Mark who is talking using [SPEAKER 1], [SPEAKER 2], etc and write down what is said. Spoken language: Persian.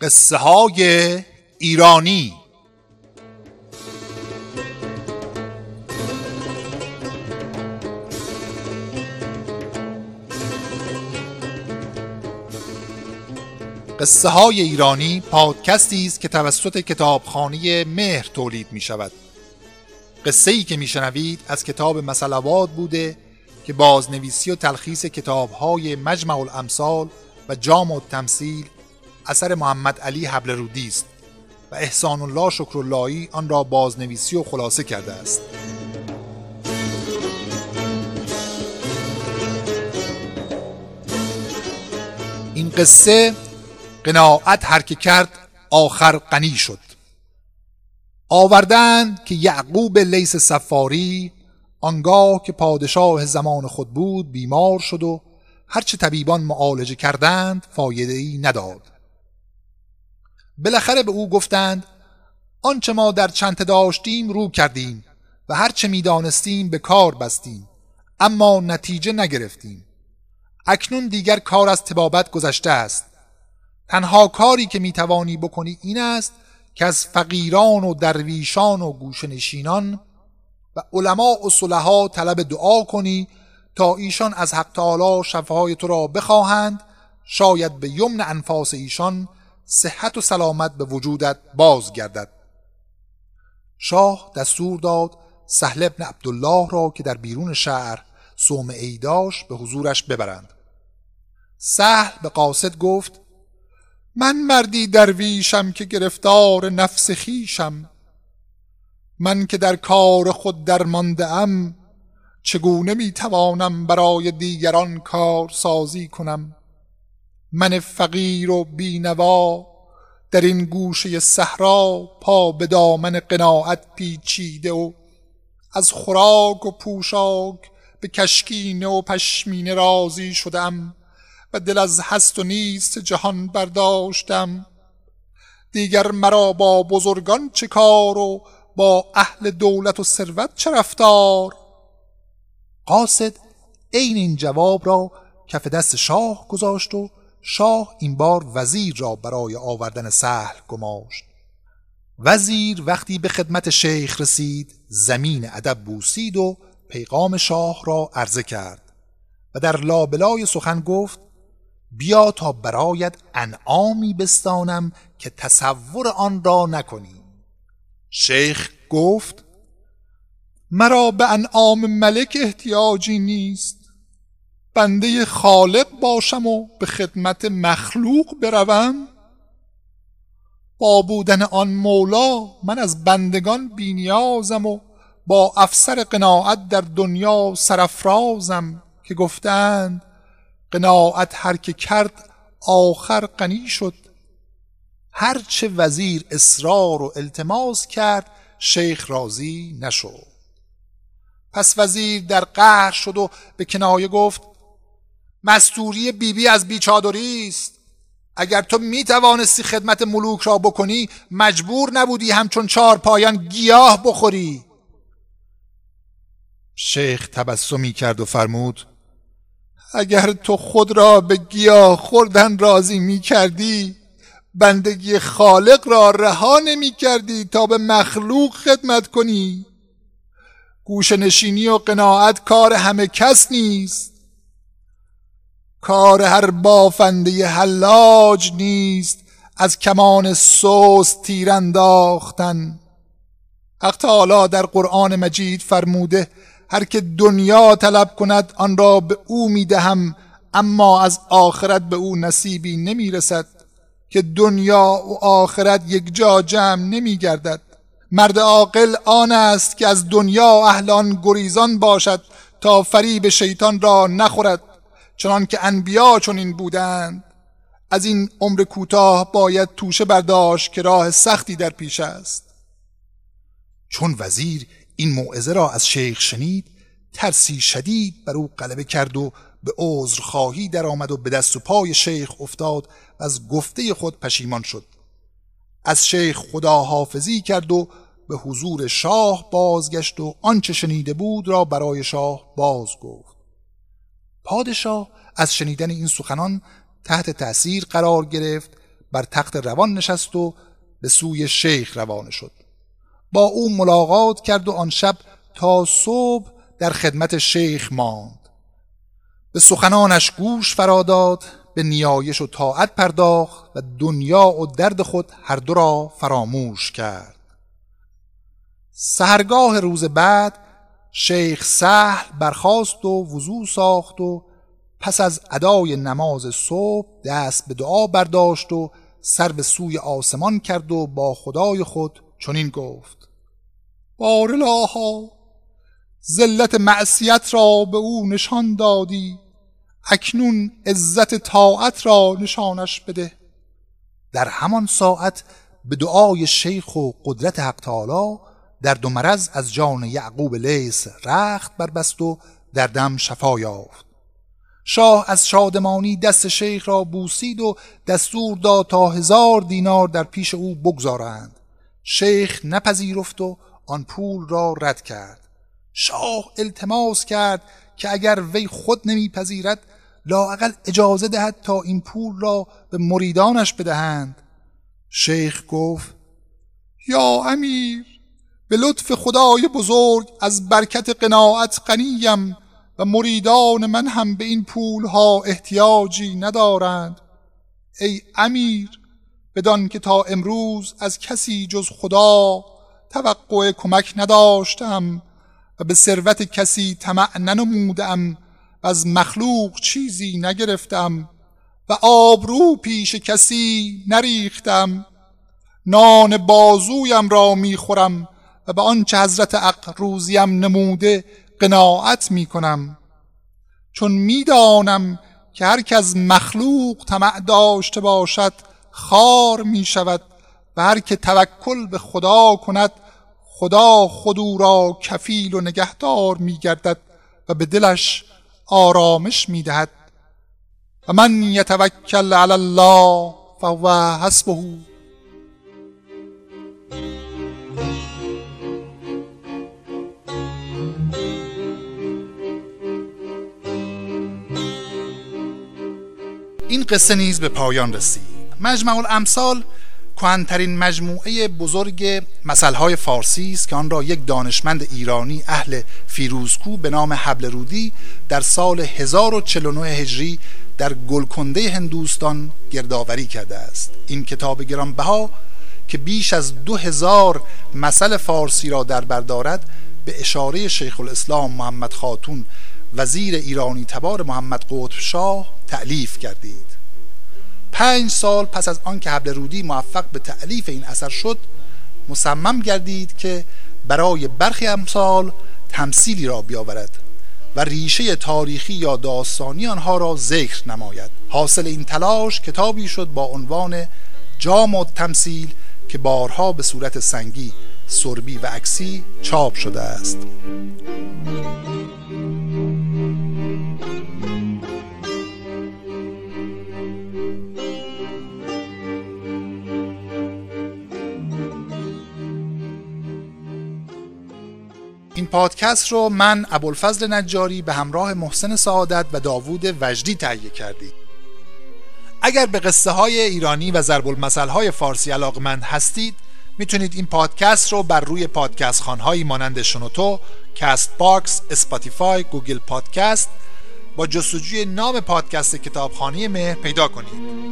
[SPEAKER 1] قصه های ایرانی. قصه های ایرانی پادکستی است که توسط کتابخانه مهر تولید می شود قصه ای که می شنوید از کتاب مسلوات بوده که بازنویسی و تلخیص کتاب های مجمع الامثال و جام و تمثیل اثر محمد علی حبل رودی است و احسان الله شکراللهی آن را بازنویسی و خلاصه کرده است. این قصه قناعت هر که کرد آخر غنی شد. آوردند که یعقوب لیس سفاری آنگاه که پادشاه زمان خود بود بیمار شد و هرچه طبیبان معالجه کردند فایده ای نداد. بالاخره به او گفتند آنچه ما در چنته داشتیم رو کردیم و هرچه می‌دانستیم به کار بستیم اما نتیجه نگرفتیم. اکنون دیگر کار از تبابت گذشته است. تنها کاری که می‌توانی بکنی این است که از فقیران و درویشان و گوشنشینان و علما و صلحا طلب دعا کنی تا ایشان از حق تعالی شفاهای تو را بخواهند شاید به یمن انفاس ایشان صحت و سلامت به وجودت باز گردد شاه دستور داد سهل ابن عبدالله را که در بیرون شهر سوم ایداش به حضورش ببرند. سهل به قاصد گفت من مردی درویشم که گرفتار نفس خیشم من که در کار خود درمانده ام چگونه می‌توانم برای دیگران کار سازی کنم؟ من فقیر و بینوا در این گوشه صحرا پا به دامن قناعت پیچیده و از خوراک و پوشاک به کشکینه و پشمینه راضی شدم و دل از هست و نیست جهان برداشتم. دیگر مرا با بزرگان چه کار و با اهل دولت و ثروت چه رفتار؟ قاصد عین این جواب را کف دست شاه گذاشت و شاه این بار وزیر را برای آوردن سهل گماشت. وزیر وقتی به خدمت شیخ رسید زمین ادب بوسید و پیغام شاه را عرضه کرد و در لابلای سخن گفت بیا تا برایت انعامی بستانم که تصور آن را نکنی. شیخ گفت مرا به انعام ملک احتیاجی نیست. بنده خالق باشم و به خدمت مخلوق بروم؟ با بودن آن مولا من از بندگان بینیازم و با افسر قناعت در دنیا سرفرازم که گفتند قناعت هر که کرد آخر غنی شد. هرچه وزیر اصرار و التماس کرد شیخ راضی نشد. پس وزیر در قهر شد و به کنایه گفت مستوری بیبی بی از بیچادری است. اگر تو می توانستی خدمت ملوک را بکنی مجبور نبودی همچون چهار پایان گیاه بخوری. شیخ تبسمی کرد و فرمود اگر تو خود را به گیاه خوردن راضی می کردی بندگی خالق را رها نمی کردی تا به مخلوق خدمت کنی. گوش نشینی و قناعت کار همه کس نیست. کار هر بافنده حلاج نیست از کمان سوس تیر انداختن. حق در قرآن مجید فرموده هر که دنیا طلب کند آن را به او می‌دهم اما از آخرت به او نصیبی نمی‌رسد که دنیا و آخرت یک جا جمع نمی گردد مرد عاقل آن است که از دنیا اهلان گریزان باشد تا فریب شیطان را نخورد. چنان که انبیا چنین بودند از این عمر کوتاه باید توشه برداشت که راه سختی در پیش است. چون وزیر این موعظه را از شیخ شنید ترسی شدید بر او غلبه کرد و به عذرخواهی درآمد و به دست و پای شیخ افتاد و از گفته خود پشیمان شد. از شیخ خدا حافظی کرد و به حضور شاه بازگشت و آنچه شنیده بود را برای شاه باز گفت. پادشاه از شنیدن این سخنان تحت تأثیر قرار گرفت بر تخت روان نشست و به سوی شیخ روانه شد. با او ملاقات کرد و آن شب تا صبح در خدمت شیخ ماند. به سخنانش گوش فراداد به نیایش و طاعت پرداخت و دنیا و درد خود هر دو را فراموش کرد. سهرگاه روز بعد شیخ سهل برخاست و وضوع ساخت و پس از ادای نماز صبح دست به دعا برداشت و سر به سوی آسمان کرد و با خدای خود چنین گفت. بارلاها ذلت معصیت را به او نشان دادی. اکنون عزت طاعت را نشانش بده. در همان ساعت به دعای شیخ و قدرت حق تعالی در دو مرض از جان یعقوب لیس رخت بربست و در دم شفا یافت. شاه از شادمانی دست شیخ را بوسید و دستور داد تا هزار دینار در پیش او بگذارند. شیخ نپذیرفت و آن پول را رد کرد. شاه التماس کرد که اگر وی خود نمیپذیرد لااقل اجازه دهد تا این پول را به مریدانش بدهند. شیخ گفت یا امیر به لطف خدای بزرگ از برکت قناعت قنیم و مریدان من هم به این پول ها احتیاجی ندارند. ای امیر بدان که تا امروز از کسی جز خدا توقع کمک نداشتم و به ثروت کسی طمع ننمودم و از مخلوق چیزی نگرفتم و آبرو پیش کسی نریختم. نان بازویم را می‌خورم و به آنچه حضرت عق روزیم نموده قناعت می‌کنم چون می‌دانم که هر از مخلوق طمع داشته باشد خار می شود و هر که توکل به خدا کند خدا خود را کفیل و نگهدار می گردد و به دلش آرامش می دهد. و من یتوکل علی الله فهو حسبه. این قصه نیز به پایان رسید. مجمع الامثال کهنترین مجموعه بزرگ مسئله فارسی است که آن را یک دانشمند ایرانی اهل فیروزکو به نام حبل رودی در سال 1049 هجری در گلکنده هندوستان گردآوری کرده است. این کتاب گرانبها که بیش از دو هزار مسئله فارسی را در بردارد به اشاره شیخ الاسلام محمد خاتون وزیر ایرانی تبار محمد قطب شاه تعلیف کردید پنج سال پس از آنکه حبل رودی موفق به تعلیف این اثر شد مصمم گردید که برای برخی امثال تمثیلی را بیاورد و ریشه تاریخی یا داستانی آنها را ذکر نماید. حاصل این تلاش کتابی شد با عنوان جام و تمثیل که بارها به صورت سنگی سربی و عکسی چاپ شده است. این پادکست رو من ابوالفضل نجاری به همراه محسن سعادت و داوود وجدی تهیه کردیم. اگر به قصه های ایرانی و ضرب المثل های فارسی علاقمند هستید می‌تونید این پادکست رو بر روی پادکست خون‌هایی مانند شنوتو، Castbox، Spotify، Google Podcast با جستجوی نام پادکست کتابخانه مهر پیدا کنید.